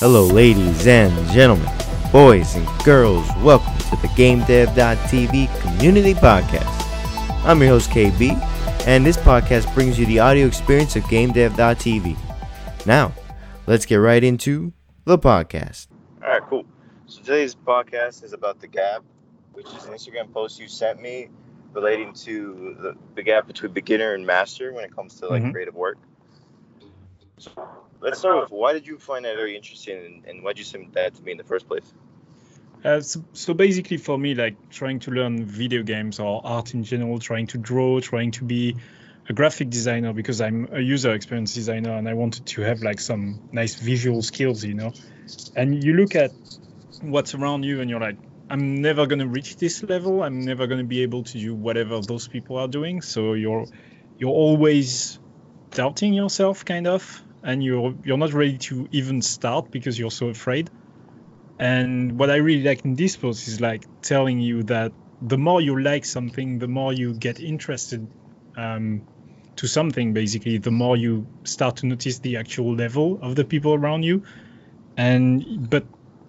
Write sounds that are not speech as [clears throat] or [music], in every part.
Hello, ladies and gentlemen, boys and girls. Welcome to the GameDev.tv Community Podcast. I'm your host, KB, and this podcast brings you the audio experience of GameDev.tv. Now, let's get right into the podcast. All right, cool. So today's podcast is about the gap, which is an Instagram post you sent me relating to the, the gap between beginner and master when it comes to like Mhm. creative work. So let's start with why did you find that very interesting and, and why did you send that to me in the first place? Uh, so, so basically, for me, like trying to learn video games or art in general, trying to draw, trying to be a graphic designer because I'm a user experience designer and I wanted to have like some nice visual skills, you know. And you look at what's around you and you're like, I'm never gonna reach this level. I'm never gonna be able to do whatever those people are doing. So you're you're always doubting yourself, kind of, and you're you're not ready to even start because you're so afraid. And what I really like in this post is like telling you that the more you like something, the more you get interested um, to something, basically, the more you start to notice the actual level of the people around you. And but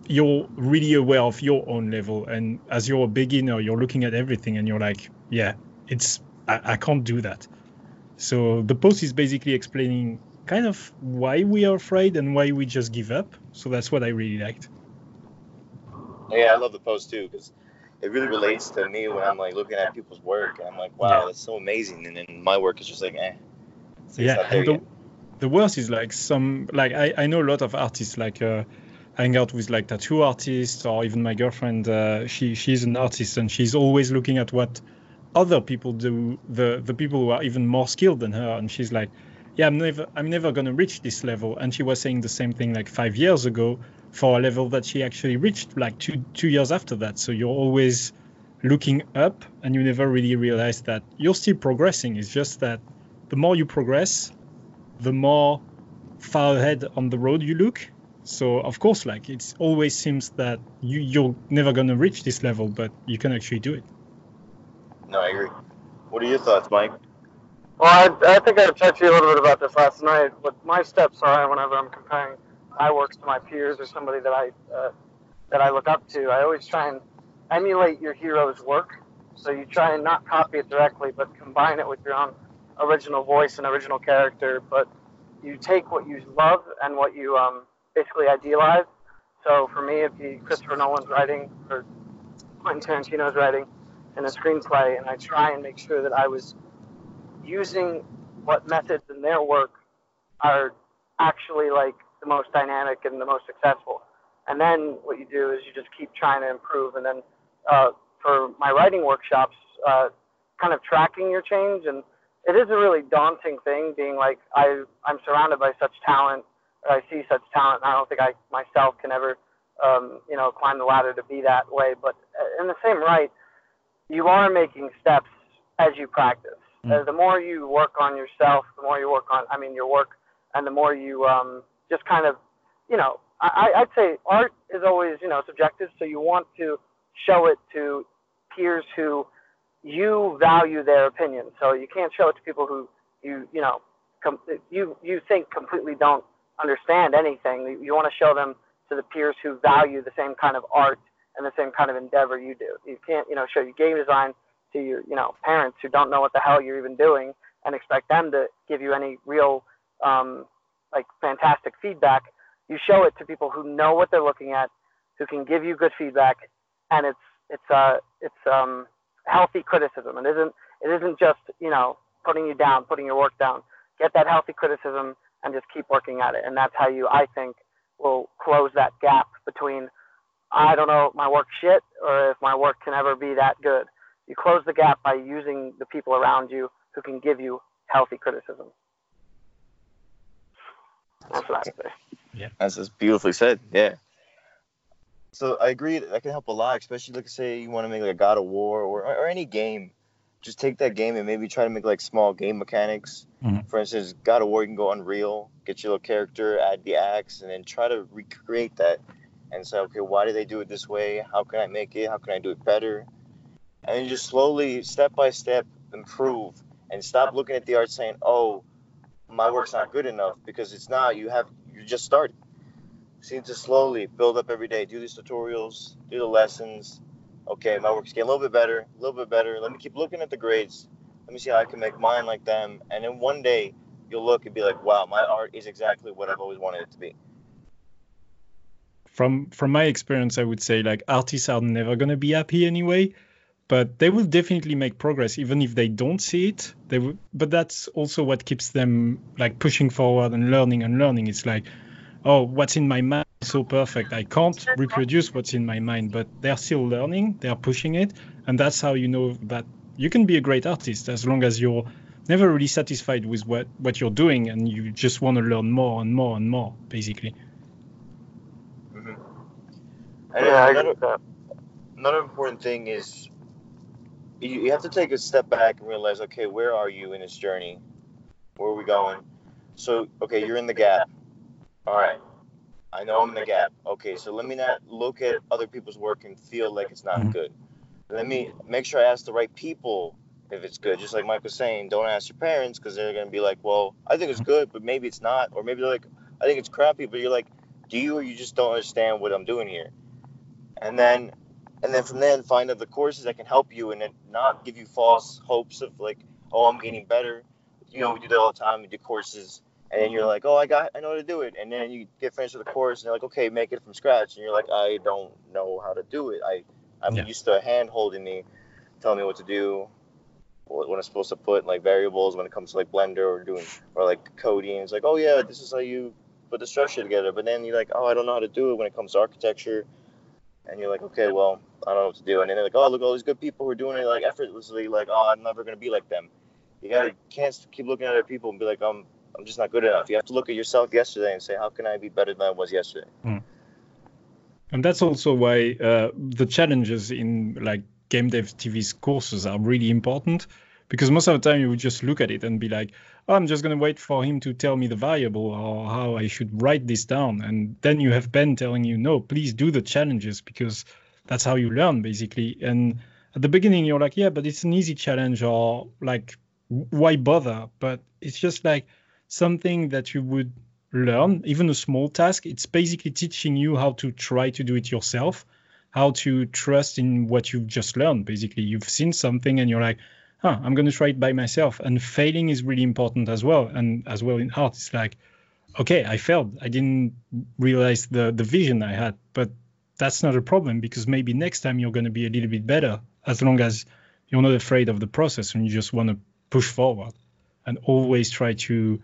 you're really aware of your own level. And as you're a beginner, you're looking at everything and you're like, yeah, it's I, I can't do that. So the post is basically explaining kind of why we are afraid and why we just give up. So that's what I really liked. Yeah, I love the post too because it really relates to me when I'm like looking at people's work and I'm like, wow, Yeah. that's so amazing, and then my work is just like, eh. It's yeah the, yet. the worst is like some like I, I know a lot of artists like uh hang out with like tattoo artists or even my girlfriend uh, she she's an artist and she's always looking at what other people do the the people who are even more skilled than her and she's like yeah i'm never i'm never going to reach this level. And she was saying the same thing like five years ago for a level that she actually reached like two two years after that. So you're always looking up and you never really realize that you're still progressing. It's just that the more you progress the more far ahead on the road you look. So of course like it always seems that you you're never going to reach this level but you can actually do it. No, I agree. What are your thoughts, Mike? Well, I, I think I talked to you a little bit about this last night. What my steps are whenever I'm comparing my works to my peers or somebody that I uh, that I look up to, I always try and emulate your hero's work. So you try and not copy it directly, but combine it with your own original voice and original character. But you take what you love and what you um, basically idealize. So for me, it'd be Christopher Nolan's writing or Quentin Tarantino's writing in a screenplay, and I try and make sure that I was using what methods in their work are actually like the most dynamic and the most successful. And then what you do is you just keep trying to improve. And then uh, for my writing workshops, uh, kind of tracking your change. And it is a really daunting thing being like, I, I'm surrounded by such talent, I see such talent, and I don't think I myself can ever, um, you know, climb the ladder to be that way. But uh, in the same right, you are making steps as you practice. Mm. Uh, the more you work on yourself, the more you work on, I mean, your work, and the more you um, just kind of, you know, I, I'd say art is always, you know, subjective. So you want to show it to peers who you value their opinion. So you can't show it to people who you, you know, com- you you think completely don't understand anything. You, you want to show them to the peers who value the same kind of art and the same kind of endeavor you do. You can't, you know, show you game design to your, you know, parents who don't know what the hell you're even doing and expect them to give you any real, um, like fantastic feedback. You show it to people who know what they're looking at, who can give you good feedback, and it's it's uh it's um healthy criticism. It isn't it isn't just you know putting you down, putting your work down. Get that healthy criticism and just keep working at it, and that's how you, I think, will close that gap between I don't know my work shit or if my work can ever be that good. You close the gap by using the people around you who can give you healthy criticism. That's what I'd say. That's just beautifully said. Yeah. So I agree that, that can help a lot, especially like say you want to make like a God of War or, or any game. Just take that game and maybe try to make like small game mechanics. Mhm. For instance, God of War, you can go Unreal, get your little character, add the axe, and then try to recreate that. And say, okay, why did they do it this way? How can I make it? How can I do it better? And just slowly, step by step, improve and stop looking at the art saying, oh, my work's not good enough because it's not. You have you just started. You need to slowly build up every day. Do these tutorials, do the lessons. Okay, my work's getting a little bit better, a little bit better. Let me keep looking at the grades. Let me see how I can make mine like them. And then one day you'll look and be like, wow, my art is exactly what I've always wanted it to be. From from my experience, I would say like artists are never gonna be happy anyway, but they will definitely make progress even if they don't see it. They will, but that's also what keeps them like pushing forward and learning and learning. It's like, oh, what's in my mind is so perfect. I can't reproduce what's in my mind, but they're still learning. They're pushing it, and that's how you know that you can be a great artist as long as you're never really satisfied with what what you're doing and you just want to learn more and more and more basically And Yeah, I another, agree with that. another important thing is you, you have to take a step back and realize, okay, where are you in this journey? Where are we going? So, okay, you're in the gap. All right. I know I'm in the gap. Okay, so let me not look at other people's work and feel like it's not Mhm. good. Let me make sure I ask the right people if it's good. Just like Mike was saying, don't ask your parents because they're going to be like, well, I think it's good, but maybe it's not. Or maybe they're like, I think it's crappy, but you're like, do you or you just don't understand what I'm doing here? And then and then from then find other courses that can help you and then not give you false hopes of like, oh, I'm getting better. You know, we do that all the time. We do courses, and then you're like, oh, I got, I know how to do it. And then you get finished with the course, and they're like, okay, make it from scratch. And you're like, I don't know how to do it. I, I'm Yeah. used to a hand holding me, telling me what to do, what, what I'm supposed to put like variables when it comes to like Blender or doing or like coding. It's like, oh yeah, this is how you put the structure together. But then you're like, oh, I don't know how to do it when it comes to architecture. And you're like, okay, well, I don't know what to do. And then they're like, oh, look, all these good people who are doing it like effortlessly. Like, oh, I'm never gonna be like them. You gotta can't keep looking at other people and be like, I'm I'm just not good enough. You have to look at yourself yesterday and say, how can I be better than I was yesterday? and that's also why uh, the challenges in like game dev tv's courses are really important because most of the time you would just look at it and be like oh, i'm just going to wait for him to tell me the variable or how i should write this down. And then you have ben telling you no please do the challenges because that's how you learn basically. And at the beginning you're like yeah but it's an easy challenge or like why bother? But it's just like something that you would learn, even a small task, it's basically teaching you how to try to do it yourself, how to trust in what you've just learned. Basically, you've seen something and you're like, huh, I'm going to try it by myself. And failing is really important as well. And as well in art, it's like, okay, I failed. I didn't realize the, the vision I had, but that's not a problem because maybe next time you're going to be a little bit better as long as you're not afraid of the process and you just want to push forward and always try to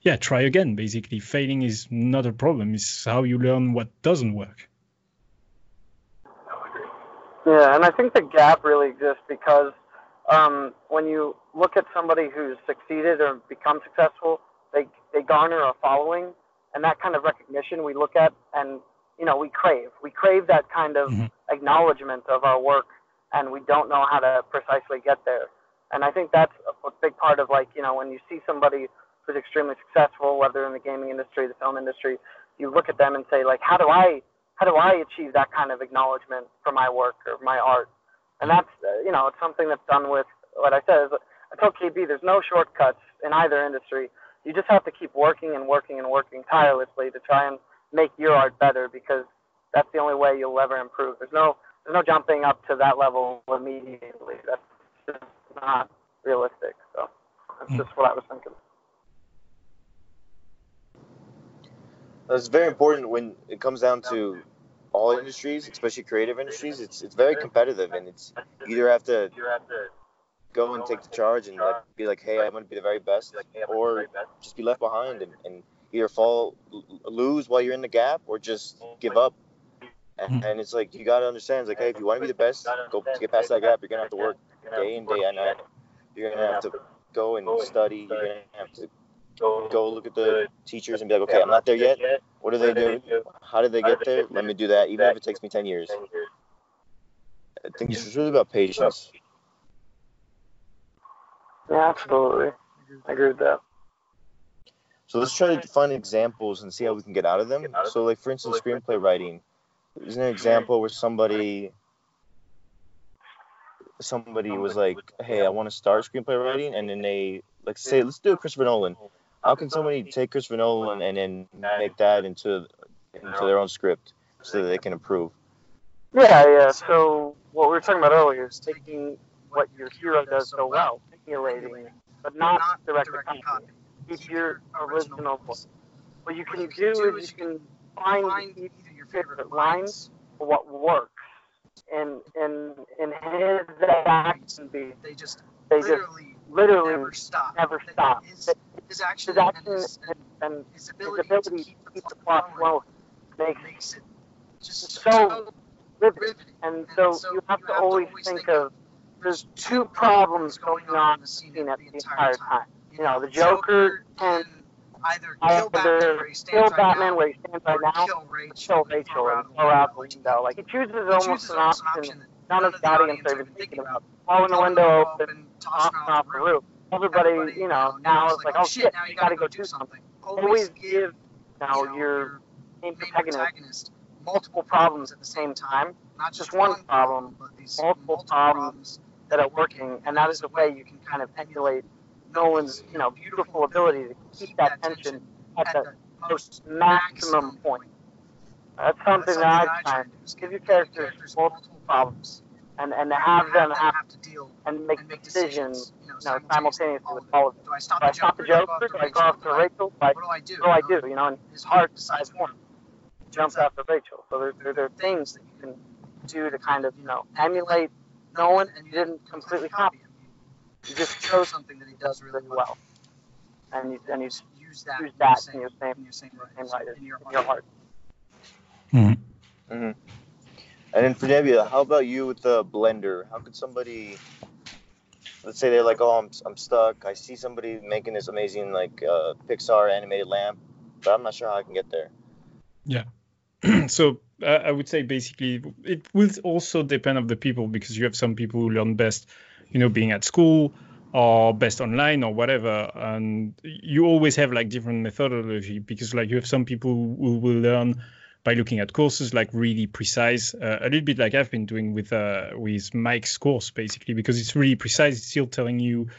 yeah try again basically failing is not a problem it's how you learn what doesn't work Yeah, and I think the gap really exists because um, when you look at somebody who's succeeded or become successful, they they garner a following, and that kind of recognition we look at, and you know we crave. We crave that kind of Mhm. acknowledgement of our work, and we don't know how to precisely get there. And I think that's a, a big part of like you know when you see somebody who's extremely successful, whether in the gaming industry, the film industry, you look at them and say like, how do I how do I achieve that kind of acknowledgement for my work or my art? And that's, uh, you know, it's something that's done with, what I said is, I told KB, there's no shortcuts in either industry. You just have to keep working and working and working tirelessly to try and make your art better because that's the only way you'll ever improve. There's no, there's no jumping up to that level immediately. That's just not realistic. So that's Mm. just what I was thinking. That's very important when it comes down to all industries, especially creative industries. It's it's very competitive, and it's you either have to go and take the charge and like be like, hey, I'm gonna be the very best, or just be left behind and, and either fall lose while you're in the gap or just give up. And, hmm. and it's like you gotta understand, it's like, hey, if you want to be the best, go to get past that gap. You're gonna have to work day in day and night. You're gonna have to go and study. You're gonna have to go look at the teachers and be like, okay, I'm not there yet. What do they do? How did they get there? Let me do that, even if it takes me 10 years. I think it's really about patience. Yeah, absolutely. I agree with that. So let's try to find examples and see how we can get out of them. So, like for instance, screenplay writing. Isn't there an example where somebody somebody was like, "Hey, I want to start screenplay writing," and then they like say, "Let's do it, Christopher Nolan." How can somebody take Christopher Nolan and then make that into into their own script so that they can improve. Yeah, yeah. So what we were talking about earlier is taking what your hero does so well, emulating, but not directly copying. Keep your original voice. What you can do is you can find either your favorite lines or what works. And in in his action beat, They just they just literally literally never stop. never stop. His, his action, His action and his, and, and his his ability, ability to to keep keep the the plot flowing makes makes it just so so riveting. riveting. And so you have to always think of there's two problems going on in the scene at the entire time. You know, the Joker can either kill Batman where he stands kill right Batman now, where he stands right now, kill Rachel, Rachel and throw out the window. Like he chooses almost an option none of the audience are even thinking about. Throwing the window open, tossing off the roof. Everybody, you know, now is like, oh, oh shit, now you gotta go do something. Always give, you know, your main protagonist protagonist multiple problems at the same time not just one problem, but these multiple problems that are working, and that is the way you can kind of emulate Nolan's, you know, beautiful ability to keep that tension at the most maximum point. That's something that I try and do. is Give your characters multiple problems, and and to have them have to deal and make and make decisions, decisions, you know, simultaneously with all of them. Do I stop Do I the stop the Joker? Joker? Do I go after Rachel? Do What do I do? what do I do? You know, and his heart decides one. Jumps after Rachel. So there, there, there are things that you can do to kind of, you know, emulate Nolan, and you didn't completely copy him. You just [laughs] chose something that he does really really well. well, and you and you Use that, use in that your in your same, same in your same, same writers, in your in your heart. Mm-hmm. Mm-hmm. Mm-hmm. And then for Nebula, how about you with the blender? How could somebody, let's say they're like, oh, I'm, I'm stuck. I see somebody making this amazing like uh, Pixar animated lamp, but I'm not sure how I can get there. Yeah. [clears throat] so uh, I would say basically it will also depend of the people because you have some people who learn best, you know, being at school or best online or whatever, and you always have like different methodology because like you have some people who will learn by looking at courses like really precise, uh, a little bit like I've been doing with uh, with Mike's course basically because it's really precise. It's still telling you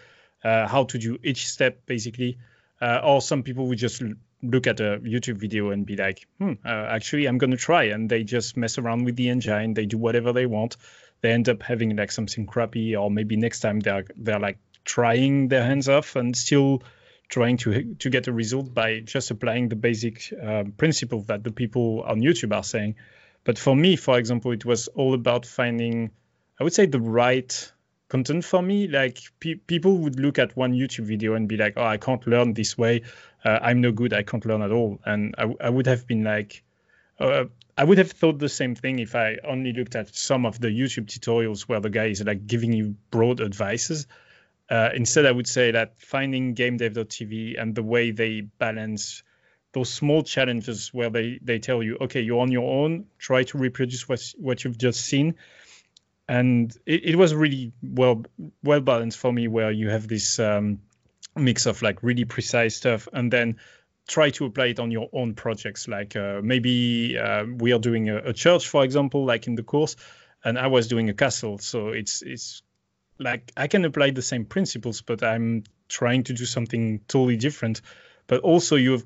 uh, how to do each step basically. Uh, or some people would just look at a YouTube video and be like, hmm, uh, actually, I'm going to try. And they just mess around with the engine. They do whatever they want. They end up having like something crappy, or maybe next time they're they're like trying their hands off and still trying to to get a result by just applying the basic principles that the people on YouTube are saying. But for me, for example, it was all about finding, I would say, the right content for me. Like pe- people would look at one YouTube video and be like, "Oh, I can't learn this way. Uh, I'm no good. I can't learn at all." And I, I would have been like, uh, I would have thought the same thing if I only looked at some of the YouTube tutorials where the guy is like giving you broad advices. Uh, instead, I would say that finding GameDev.tv and the way they balance those small challenges where they, they tell you, okay, you're on your own, try to reproduce what, what you've just seen. And it, it was really well well balanced for me where you have this um, mix of like really precise stuff and then try to apply it on your own projects. Like uh, maybe uh, we are doing a, a church, for example, like in the course, and I was doing a castle. So it's it's like I can apply the same principles, but I'm trying to do something totally different. But also, you have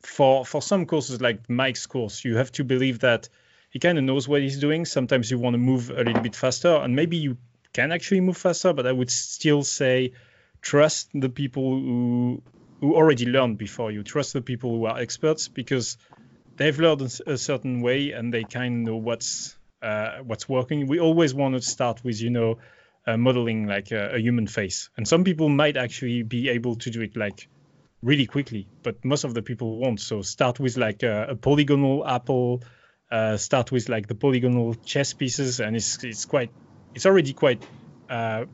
for for some courses like Mike's course, you have to believe that he kind of knows what he's doing. Sometimes you want to move a little bit faster, and maybe you can actually move faster. But I would still say trust the people who who already learned before you. Trust the people who are experts because they've learned a certain way and they kind of know what's uh, what's working. We always want to start with you know uh, modeling like a, a human face, and some people might actually be able to do it like really quickly, but most of the people won't. So start with like a, a polygonal apple. Uh, start with like the polygonal chess pieces, and it's it's quite it's already quite uh,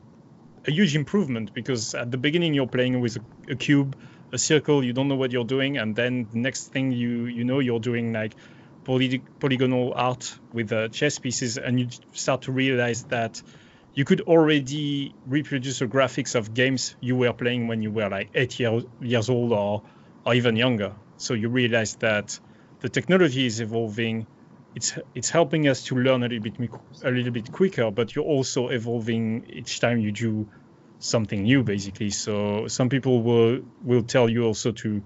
a huge improvement because at the beginning you're playing with a, a cube, a circle, you don't know what you're doing, and then the next thing you you know you're doing like poly, polygonal art with uh, chess pieces, and you start to realize that you could already reproduce the graphics of games you were playing when you were like eight year, years old or or even younger. So you realize that the technology is evolving. It's it's helping us to learn a little bit a little bit quicker, but you're also evolving each time you do something new, basically. So some people will will tell you also to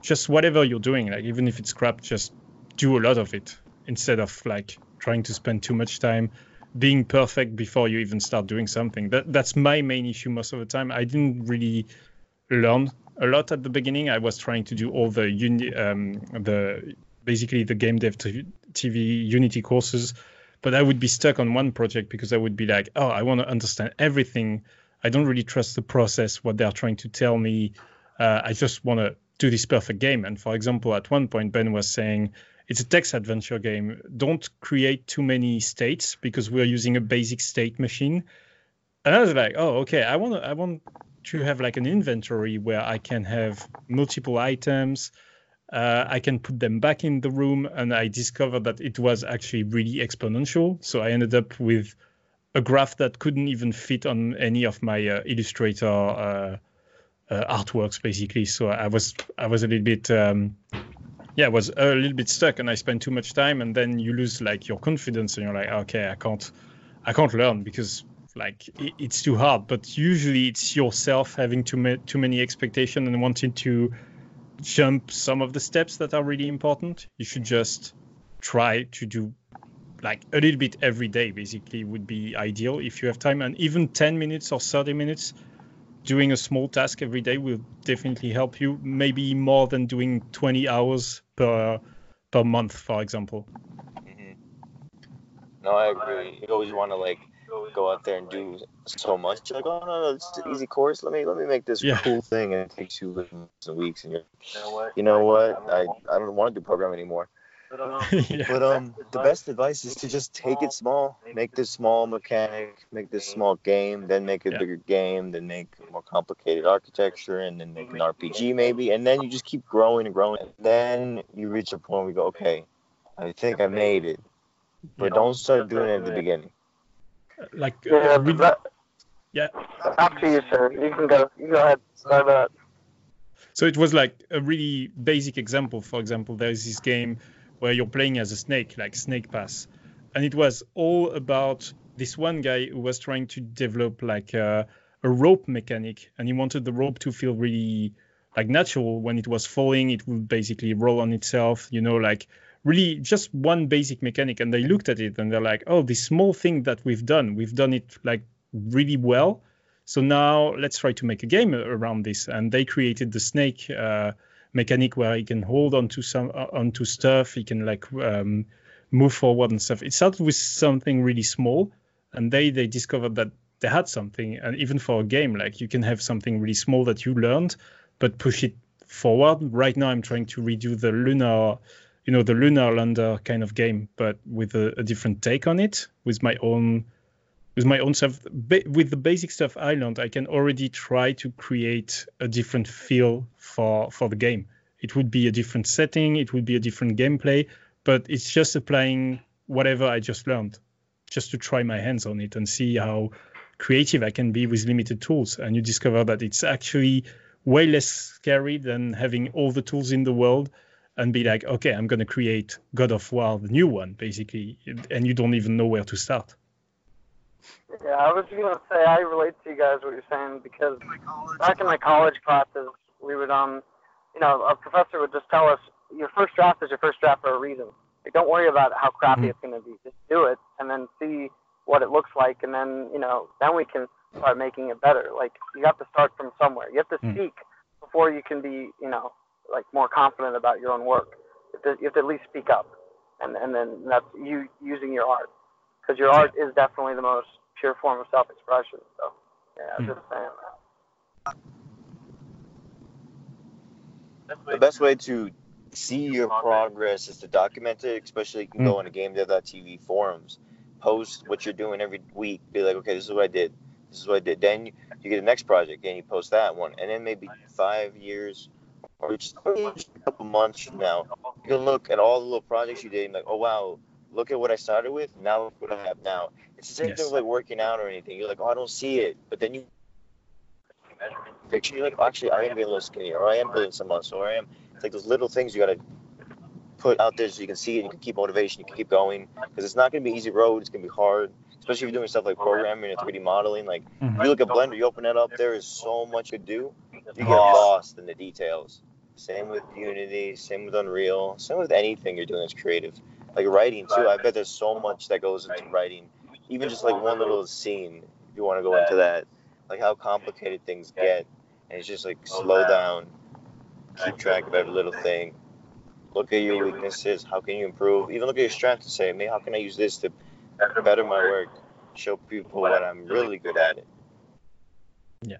just whatever you're doing, like even if it's crap, just do a lot of it instead of like trying to spend too much time being perfect before you even start doing something. That that's my main issue most of the time. I didn't really learn a lot at the beginning. I was trying to do all the uni, um, the basically the game dev TV Unity courses, but I would be stuck on one project because I would be like, oh, I want to understand everything. I don't really trust the process, what they're trying to tell me. Uh, I just want to do this perfect game. And for example, at one point, Ben was saying, it's a text adventure game. Don't create too many states because we're using a basic state machine. And I was like, oh, okay. I want to, I want to have like an inventory where I can have multiple items. Uh, I can put them back in the room, and I discovered that it was actually really exponential. So I ended up with a graph that couldn't even fit on any of my uh, Illustrator uh, uh artworks, basically. So I was I was a little bit um, yeah, I was a little bit stuck and I spent too much time and then you lose like your confidence and you're like, ah, okay, I can't, I can't learn because like it, it's too hard. But usually it's yourself having too, ma- too many expectations and wanting to jump some of the steps that are really important. You should just try to do like a little bit every day basically would be ideal if you have time and even 10 minutes or 30 minutes doing a small task every day will definitely help you maybe more than doing 20 hours per per month for example hmm No, I agree. You always want to like go out there and do so much. You're like, oh no, no, it's an easy course. Let me let me make this Yeah. cool thing, and it takes you weeks and weeks, and you're, you know what? I I don't want to do programming anymore. [laughs] yeah. But um, the best advice is to just take it small. Make this small mechanic, make this small game, then make a Yeah. bigger game, then make more complicated architecture, and then make an RPG maybe, and then you just keep growing and growing. And then you reach a point where you go, okay, I think I made it. But don't start doing it at the beginning. like uh, Yeah, with- that, yeah after you, sir. You can go. You go ahead. Sorry about So it was like a really basic example. For example, there is this game where you're playing as a snake, like Snake Pass, and it was all about this one guy who was trying to develop like a, a rope mechanic, and he wanted the rope to feel really like natural. When it was falling, it would basically roll on itself. You know, like really just one basic mechanic. And they looked at it and they're like, oh, this small thing that we've done, we've done it like really well. So now let's try to make a game around this. And they created the snake uh, mechanic where he can hold onto some uh, onto stuff. He can like um, move forward and stuff. It started with something really small, and they they discovered that they had something. And even for a game, like you can have something really small that you learned, but push it forward. Right now, I'm trying to redo the lunar, you know, the lunar lander kind of game, but with a, a different take on it, with my own with my own stuff with the basic stuff i learned i can already try to create a different feel for for the game. It would be a different setting it would be a different gameplay but it's just applying whatever i just learned just to try my hands on it and see how creative i can be with limited tools. And you discover that it's actually way less scary than having all the tools in the world and be like okay i'm going to create god of war the new one basically. And you don't even know where to start Yeah, I was gonna say I relate to you guys what you're saying because back in my college classes, we would um, you know, a professor would just tell us your first draft is your first draft for a reason. Like, don't worry about how crappy Mhm. it's gonna be. Just do it and then see what it looks like, and then you know, then we can start making it better. Like you have to start from somewhere. You have to Mm. speak before you can be, you know, like more confident about your own work. You have to, you have to at least speak up, and and then that's you using your art because your art is definitely the most pure form of self-expression. So, yeah, I'm Hmm. just saying that. The best way to see your progress is to document it, especially you can go on the GameDev.tv forums, post what you're doing every week, be like, okay, this is what I did, this is what I did. Then you, you get the next project and you post that one, and then maybe five years or just, or just a couple months from now, you can look at all the little projects you did and like, oh wow, look at what I started with, now look what I have now. It's the same Yes. thing with like working out or anything. You're like, oh, I don't see it, but then you picture, you're like, actually, I am getting a little skinnier, or I am building some muscle, or I am. It's like those little things you gotta put out there so you can see it, and you can keep motivation, you can keep going, because it's not gonna be easy road. It's gonna be hard, especially if you're doing stuff like programming and 3D modeling. Like mm-hmm. if you look at Blender, you open that up, there is so much to do. You get lost in the details. Same with Unity. Same with Unreal. Same with anything you're doing that's creative. Like writing too. I bet there's so much that goes into writing. Even just like one little scene. If you want to go into that, like how complicated things get, and it's just like slow down, keep track of every little thing. Look at your weaknesses. How can you improve? Even look at your strengths and say, "Man, how can I use this to better my work? Show people what I'm really good at it." Yeah.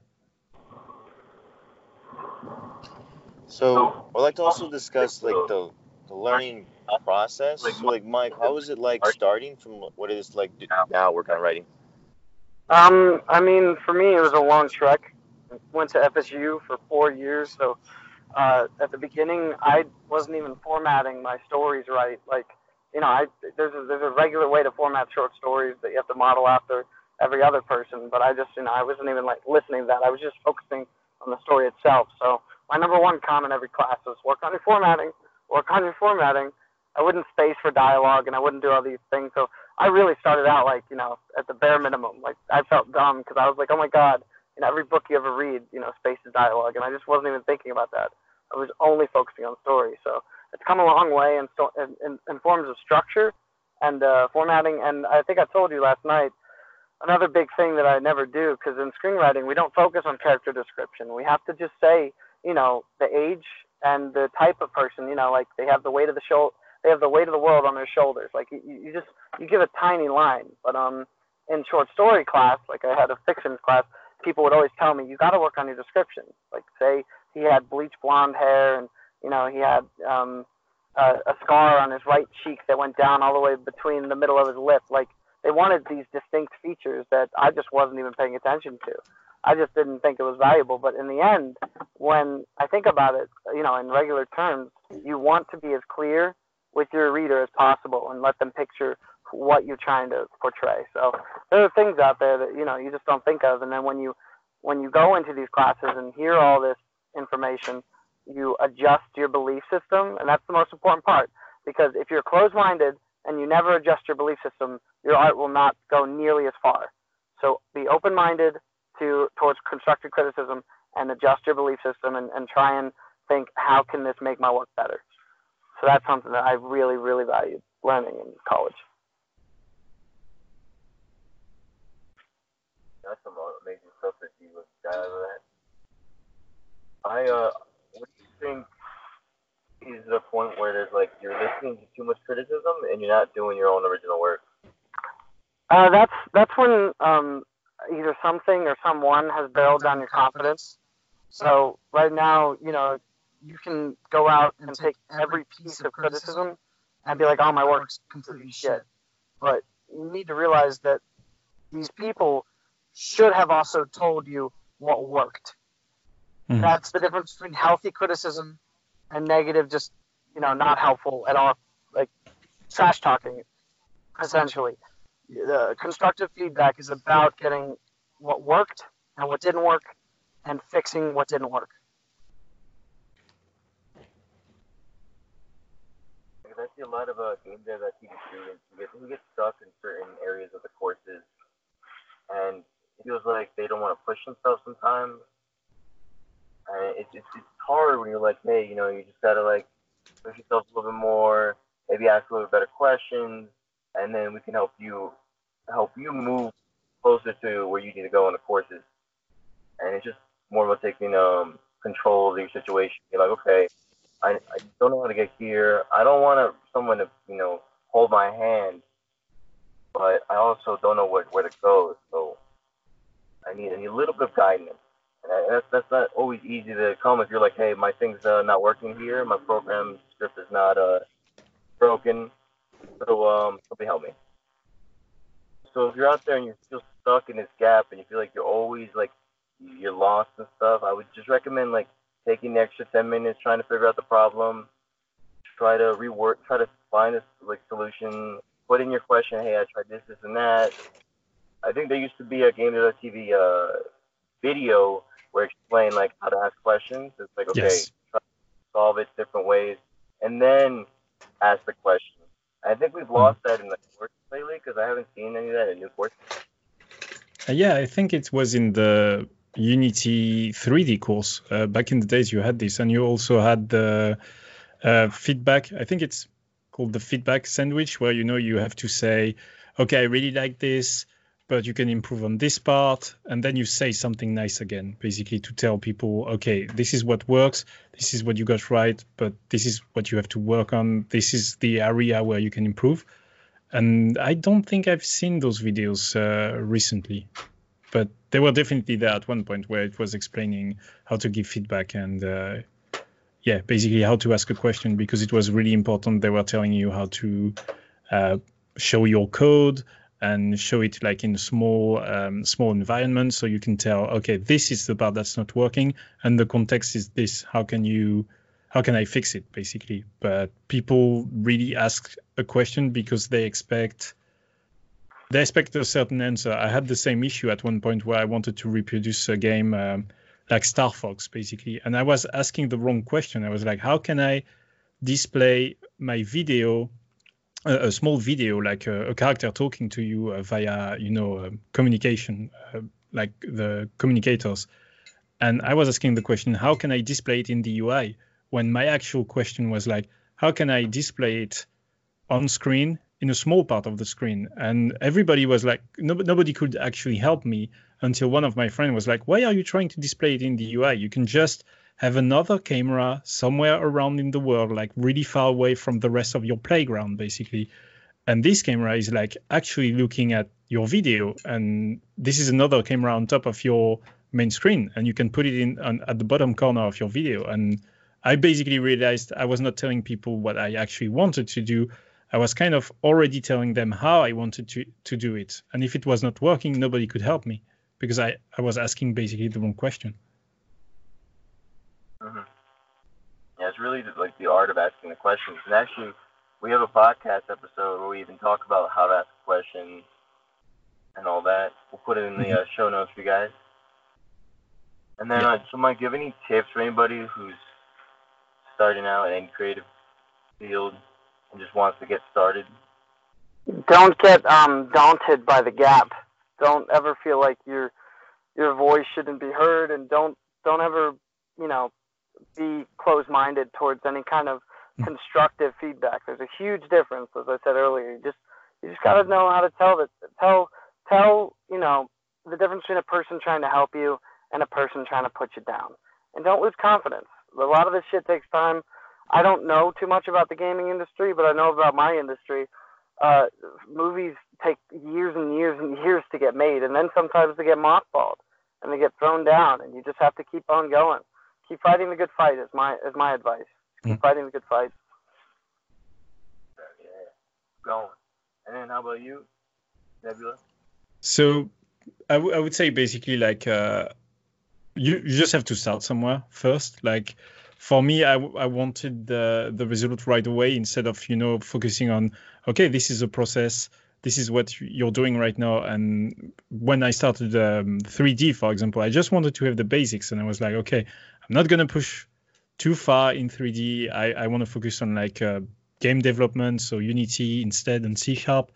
So I'd like to also discuss like the, the learning process. So, like Mike, how was it like starting from what it is like now working on writing? Um, I mean, for me, it was a long trek. Went to FSU for four years, so uh, at the beginning, I wasn't even formatting my stories right. Like, you know, I there's a, there's a regular way to format short stories that you have to model after every other person, but I just, you know, I wasn't even like listening to that. I was just focusing on the story itself. So my number one comment every class was work on your formatting, work on your formatting. I wouldn't space for dialogue and I wouldn't do all these things. So I really started out like, you know, at the bare minimum. Like I felt dumb because I was like, oh my God, know, every book you ever read, you know, spaces dialogue. And I just wasn't even thinking about that. I was only focusing on story. So it's come a long way in, in, in, in forms of structure and uh, formatting. And I think I told you last night, another big thing that I never do because in screenwriting we don't focus on character description. We have to just say, you know, the age and the type of person. You know, like they have the weight of the shoulder, they have the weight of the world on their shoulders. Like you, you just you give a tiny line, but um, in short story class, like I had a fiction class, people would always tell me you got to work on your description. Like say he had bleach blonde hair and you know he had um a, a scar on his right cheek that went down all the way between the middle of his lip. Like they wanted these distinct features that I just wasn't even paying attention to. I just didn't think it was valuable. But in the end, when I think about it, you know, in regular terms, you want to be as clear with your reader as possible and let them picture what you're trying to portray. So there are things out there that you know you just don't think of, and then when you when you go into these classes and hear all this information, you adjust your belief system, and that's the most important part. Because if you're closed-minded and you never adjust your belief system, your art will not go nearly as far. So be open-minded to towards constructive criticism and adjust your belief system and, and try and think how can this make my work better. So that's something that I really, really valued learning in college. That's some amazing stuff that you got out of that. I uh, what do you think is the point where there's like you're listening to too much criticism and you're not doing your own original work? Uh, that's that's when um, either something or someone has barreled down your confidence. So right now, you know, you can go out and take every piece of criticism and be like, "Oh, my work's completely shit." But you need to realize that these people should have also told you what worked. Mhm. That's the difference between healthy criticism and negative, just you know, not helpful at all, like trash talking, essentially. The constructive feedback is about getting what worked and what didn't work, and fixing what didn't work. I see a lot of uh, game dev at TV students who get, who get stuck in certain areas of the courses, and it feels like they don't want to push themselves sometimes. And it's, it's, it's hard when you're like, hey, you know, you just gotta like push yourself a little bit more, maybe ask a little bit better questions, and then we can help you help you move closer to where you need to go in the courses. And it's just more about taking um, control of your situation. You're like, okay, I, I don't know how to get here. I don't want to, someone to, you know, hold my hand, but I also don't know where, where to go. So I need, I need a little bit of guidance. And I, that's, that's not always easy to come if you're like, hey, my thing's uh, not working here. My program script is not uh, broken. So um, somebody help me. So if you're out there and you're still stuck in this gap and you feel like you're always like you're lost and stuff, I would just recommend like taking the extra 10 minutes trying to figure out the problem try to rework try to find a like solution put in your question hey i tried this this and that. I think there used to be a game.tv uh, video where it explained like how to ask questions. It's like okay Yes. try to solve it different ways and then ask the question. I think we've lost that in the course lately because i haven't seen any of that in new courses Uh, yeah, I think it was in the Unity 3D course. Uh, back in the days, you had this, and you also had the uh, feedback. I think it's called the feedback sandwich, where you know you have to say, "Okay, I really like this." but you can improve on this part and then you say something nice again basically to tell people okay this is what works this is what you got right but this is what you have to work on this is the area where you can improve and i don't think i've seen those videos uh, recently but they were definitely there at one point where it was explaining how to give feedback and uh, yeah basically how to ask a question because it was really important. They were telling you how to uh, show your code and show it like in a small um, small environment so you can tell okay this is the part that's not working and the context is this. How can you how can i fix it? basically. But people really ask a question because they expect they expect a certain answer. I had the same issue at one point where i wanted to reproduce a game um, like star fox basically. And i was asking the wrong question. I was like how can i display my video a, a small video like a, a, character talking to you uh, via you know um, communication uh, like the communicators? And i was asking the question how can i display it in the ui when my actual question was like how can i display it on screen in a small part of the screen and everybody was like no, nobody could actually help me until one of my friends was like why are you trying to display it in the ui you can just have another camera somewhere around in the world, like really far away from the rest of your playground, basically. And this camera is like actually looking at your video, and this is another camera on top of your main screen, and you can put it in on, at the bottom corner of your video. And I basically realized I was not telling people what I actually wanted to do. I was kind of already telling them how I wanted to to do it. And if it was not working, nobody could help me because I, I was asking basically the wrong question. Mm-hmm. Yeah, it's really like the art of asking the questions. And actually, we have a podcast episode where we even talk about how to ask a question and all that. We'll put it in the mm-hmm. uh, show notes for you guys. And then, yeah. uh, so Mike, do you have any tips for anybody who's starting out in any creative field and just wants to get started? Don't get um, daunted by the gap. Don't ever feel like your your voice shouldn't be heard, and don't don't ever you know be closed-minded towards any kind of hmm. constructive feedback. There's a huge difference, as I said earlier. You just you just got to know how to tell that tell tell you know the difference between a person trying to help you and a person trying to put you down. And don't lose confidence. A lot of this shit takes time. I don't know too much about the gaming industry, but I know about my industry. Uh, movies take years and years and years to get made, and then sometimes they get mothballed and they get thrown down, and you just have to keep on going keep fighting the good fight is my is my advice. Keep mm. fighting the good fight. Yeah, going. And then how about you, Nebula? So, I, w- I would say basically like uh, you you just have to start somewhere first. Like for me, I wanted the the result right away instead of you know focusing on okay, this is a process this is what you're doing right now. And when I started um, 3D, for example, I just wanted to have the basics, and I was like, okay, I'm not gonna push too far in 3D. I, I want to focus on like uh, game development, so Unity instead and C Sharp.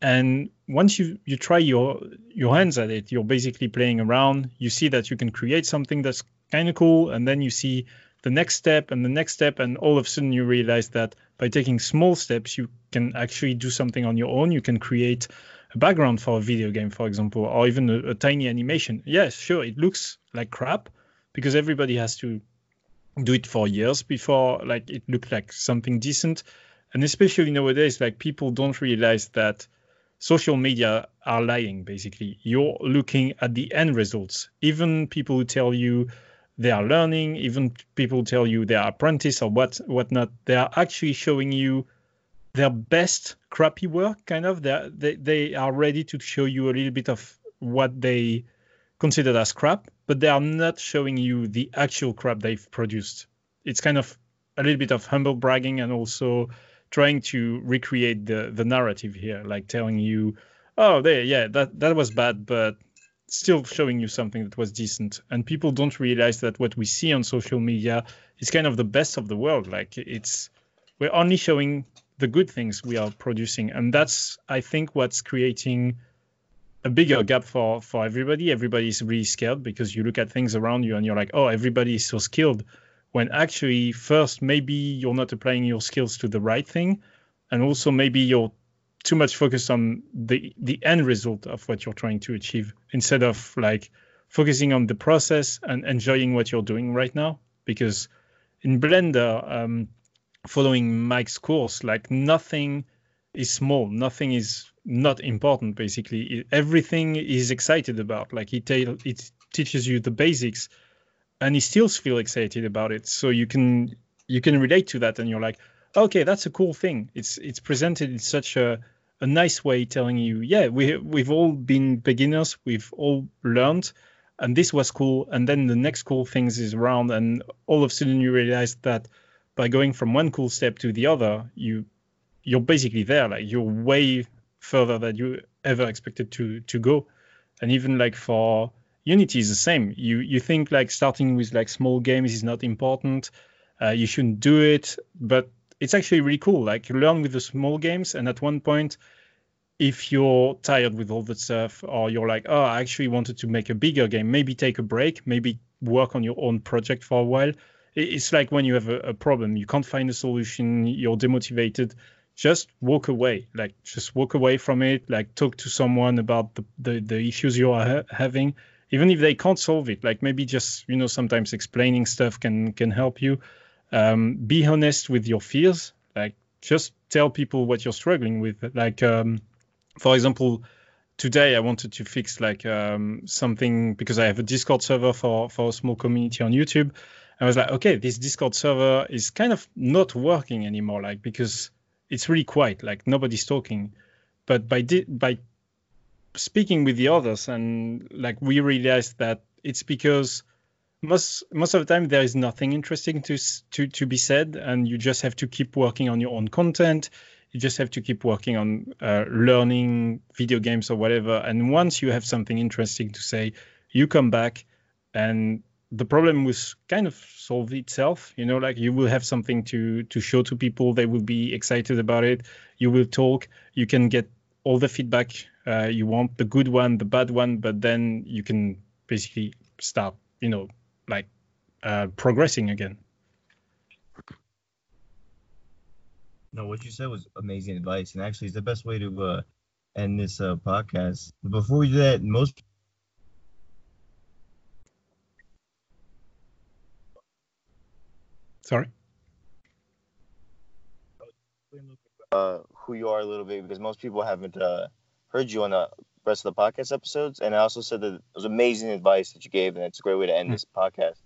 And once you you try your your hands at it, you're basically playing around. You see that you can create something that's kind of cool, and then you see the next step and the next step, and all of a sudden you realize that by taking small steps, you can actually do something on your own. You can create a background for a video game, for example, or even a, a tiny animation. Yes, sure, it looks like crap, because everybody has to do it for years before like it looked like something decent and especially nowadays like people don't realize that social media are lying basically you're looking at the end results even people who tell you they are learning even people tell you they are apprentice or what whatnot they are actually showing you their best crappy work kind of they they, they are ready to show you a little bit of what they consider as crap, but they are not showing you the actual crap they've produced. It's kind of a little bit of humble bragging and also trying to recreate the the narrative here, like telling you, oh, there, yeah, that that was bad, but still showing you something that was decent. And people don't realize that what we see on social media is kind of the best of the world. Like it's we're only showing the good things we are producing, and that's I think what's creating a bigger gap for for everybody. Everybody's really scared because you look at things around you and you're like, oh, everybody is so skilled. When actually, first maybe you're not applying your skills to the right thing, and also maybe you're too much focus on the the end result of what you're trying to achieve instead of like focusing on the process and enjoying what you're doing right now. Because in Blender, um, following Mike's course, like nothing is small, nothing is not important. Basically, everything is excited about. Like he it, it teaches you the basics, and he still feel excited about it. So you can you can relate to that, and you're like, okay, that's a cool thing. It's it's presented in such a a nice way, telling you, yeah, we we've all been beginners, we've all learned, and this was cool. And then the next cool things is around, and all of a sudden you realize that by going from one cool step to the other, you you're basically there. Like you're way further than you ever expected to to go. And even like for Unity is the same. You you think like starting with like small games is not important. Uh, you shouldn't do it, but it's actually really cool. Like you learn with the small games, and at one point, if you're tired with all that stuff, or you're like, oh, I actually wanted to make a bigger game, maybe take a break, maybe work on your own project for a while. It's like when you have a, a problem, you can't find a solution, you're demotivated just walk away like just walk away from it like talk to someone about the the, the issues you are ha- having even if they can't solve it like maybe just you know sometimes explaining stuff can can help you um, be honest with your fears. Like just tell people what you're struggling with. Like um, for example today i wanted to fix like um, something because i have a discord server for for a small community on youtube. I was like okay this discord server is kind of not working anymore like because it's really quiet like nobody's talking. But by di- by speaking with the others and like we realized that it's because most most of the time there is nothing interesting to to to be said and you just have to keep working on your own content. You just have to keep working on uh, learning video games or whatever. And once you have something interesting to say you come back and the problem was kind of solve itself. You know like you will have something to to show to people. They will be excited about it. You will talk. You can get all the feedback uh, you want the good one the bad one but then you can basically start you know like uh, progressing again no what you said was amazing advice and actually it's the best way to uh, end this uh, podcast before we do that most Sorry. Uh, who you are a little bit because most people haven't uh, heard you on the rest of the podcast episodes. And I also said that it was amazing advice that you gave, and it's a great way to end this podcast.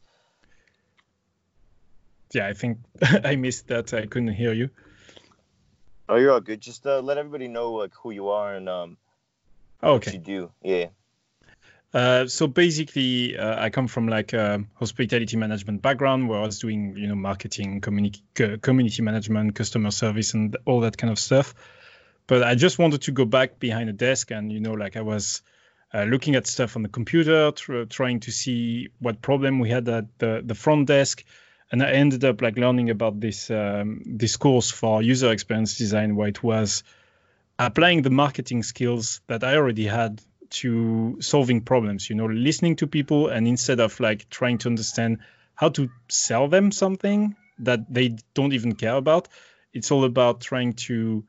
Yeah, I think [laughs] I missed that. I couldn't hear you. Oh, you're all good. Just uh, let everybody know like who you are and um, okay. what you do. Yeah. Uh, so basically, uh, I come from like a hospitality management background where I was doing, you know, marketing, community, community management, customer service, and all that kind of stuff. But I just wanted to go back behind a desk and, you know, like I was uh, looking at stuff on the computer, tr- trying to see what problem we had at the, the front desk. And I ended up like learning about this um, this course for user experience design, where it was applying the marketing skills that I already had to solving problems you know listening to people and instead of like trying to understand how to sell them something that they don't even care about it's all about trying to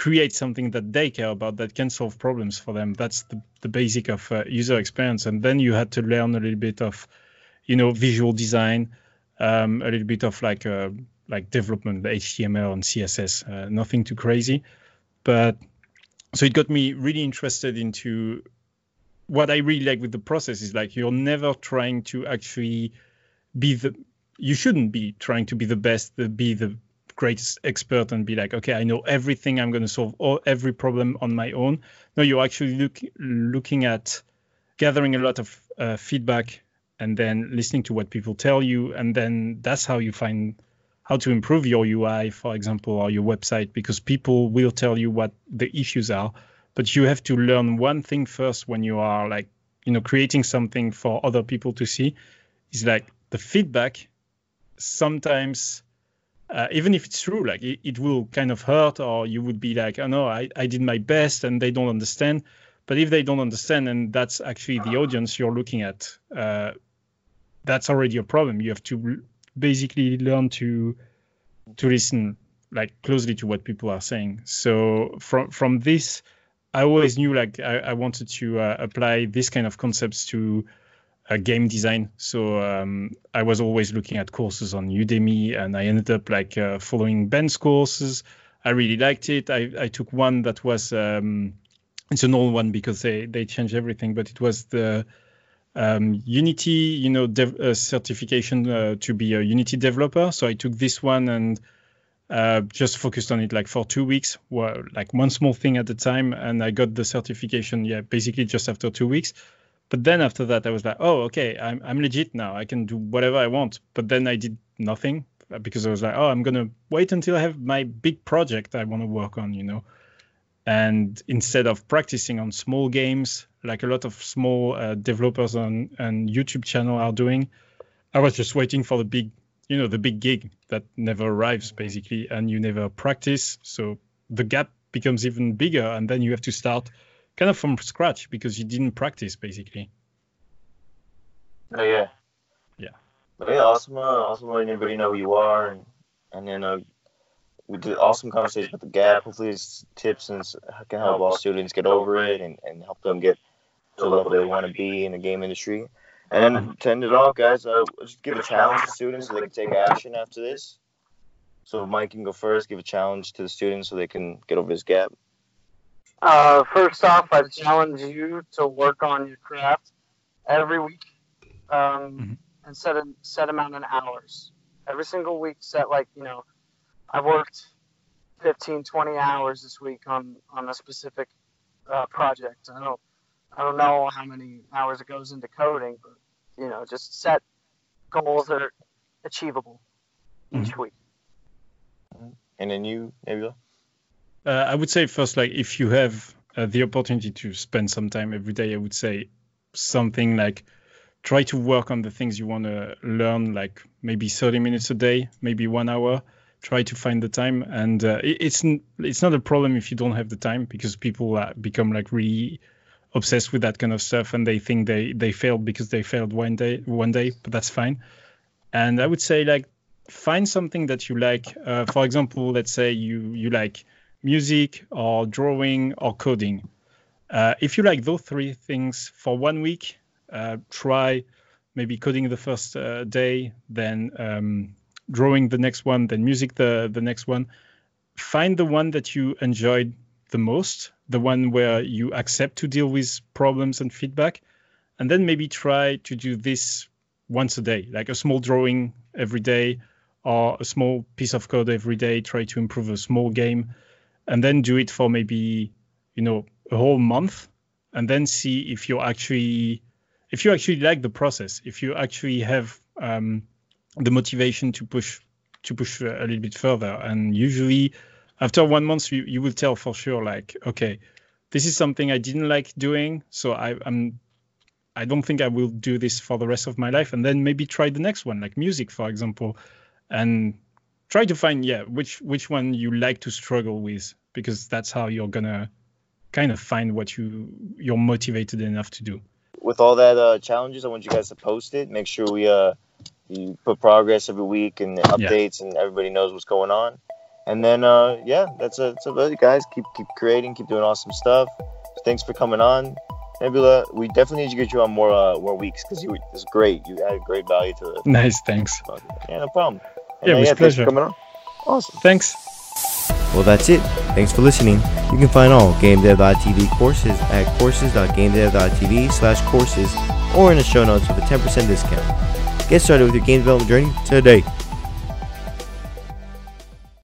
create something that they care about that can solve problems for them. That's the, the basic of uh, user experience. And then you had to learn a little bit of you know visual design um, a little bit of like uh, like development html and css uh, nothing too crazy. But so it got me really interested into what I really like with the process is like you're never trying to actually be the you shouldn't be trying to be the best, be the greatest expert and be like, okay, I know everything. I'm going to solve all, every problem on my own. No, you're actually look, looking at gathering a lot of uh, feedback and then listening to what people tell you, and then that's how you find how to improve your UI, for example, or your website, because people will tell you what the issues are. But you have to learn one thing first when you are like, you know, creating something for other people to see. Is like the feedback. Sometimes, uh, even if it's true, like it, it will kind of hurt, or you would be like, oh no, I, I did my best and they don't understand. But if they don't understand, and that's actually the audience you're looking at, uh, that's already a problem. You have to basically learn to to listen like closely to what people are saying. So from from this, I always knew like I, I wanted to uh, apply this kind of concepts to uh, game design. So um, I was always looking at courses on Udemy, and I ended up like uh, following Ben's courses. I really liked it. I, I took one that was um, it's an old one because they they changed everything, but it was the um, Unity, you know, dev, uh, certification uh, to be a Unity developer. So I took this one and uh, just focused on it like for two weeks, well, like one small thing at a time, and I got the certification. Yeah, basically just after two weeks. But then after that, I was like, oh, okay, I'm I'm legit now. I can do whatever I want. But then I did nothing uh, because I was like, oh, I'm gonna wait until I have my big project I want to work on, you know. And instead of practicing on small games, like a lot of small uh, developers on on YouTube channel are doing, I was just waiting for the big, you know, the big gig that never arrives basically, and you never practice. So the gap becomes even bigger, and then you have to start kind of from scratch because you didn't practice basically. Oh yeah. Yeah. But yeah, awesome. Uh, awesome letting everybody know who you are, and and then uh, we did awesome conversation with the gap. Hopefully, these tips and can help all students get over it and, and help them get to the level they want to be in the game industry. And then to end it off, guys, uh, just give a challenge to students so they can take action after this. So Mike can go first. Give a challenge to the students so they can get over this gap. Uh, first off, I challenge you to work on your craft every week, um, Mhm. and set a set amount in hours. Every single week, set like you know, I worked 15, 20 hours this week on on a specific uh, project. I don't I don't know how many hours it goes into coding, but you know, just set goals that are achievable each week. And then you, Nebula. Uh, I would say first, like if you have uh, the opportunity to spend some time every day, I would say something like try to work on the things you want to learn, like maybe 30 minutes a day, maybe one hour. Try to find the time, and uh, it, it's it's not a problem if you don't have the time because people uh, become like really obsessed with that kind of stuff, and they think they they failed because they failed one day one day, but that's fine. And I would say like find something that you like. Uh, for example, let's say you you like music or drawing or coding. Uh, if you like those three things for one week, uh, try maybe coding the first uh, day, then um, drawing the next one, then music the, the next one. Find the one that you enjoyed the most, the one where you accept to deal with problems and feedback, and then maybe try to do this once a day, like a small drawing every day or a small piece of code every day. Try to improve a small game and then do it for maybe you know a whole month and then see if you're actually if you actually like the process if you actually have um, the motivation to push to push a little bit further. And usually after one month you, you will tell for sure like okay this is something i didn't like doing so I, i'm i don't think i will do this for the rest of my life. And then maybe try the next one like music for example and try to find yeah which which one you like to struggle with because that's how you're gonna kind of find what you you're motivated enough to do with all that uh, challenges, I want you guys to post it. Make sure we uh, you put progress every week and updates, and everybody knows what's going on. And then uh, yeah, that's a that's about it, guys. Keep keep creating, keep doing awesome stuff. Thanks for coming on, Nebula. We definitely need to get you on more uh, more weeks because you it's great. You added great value to it. nice thanks Yeah, no problem. Yeah, it was thanks pleasure. for coming on. Awesome. thanks Well, that's it. Thanks for listening. You can find all GameDev.tv courses at courses.gamedev.tv slash courses or in the show notes with a 10% discount. Get started with your game development journey today.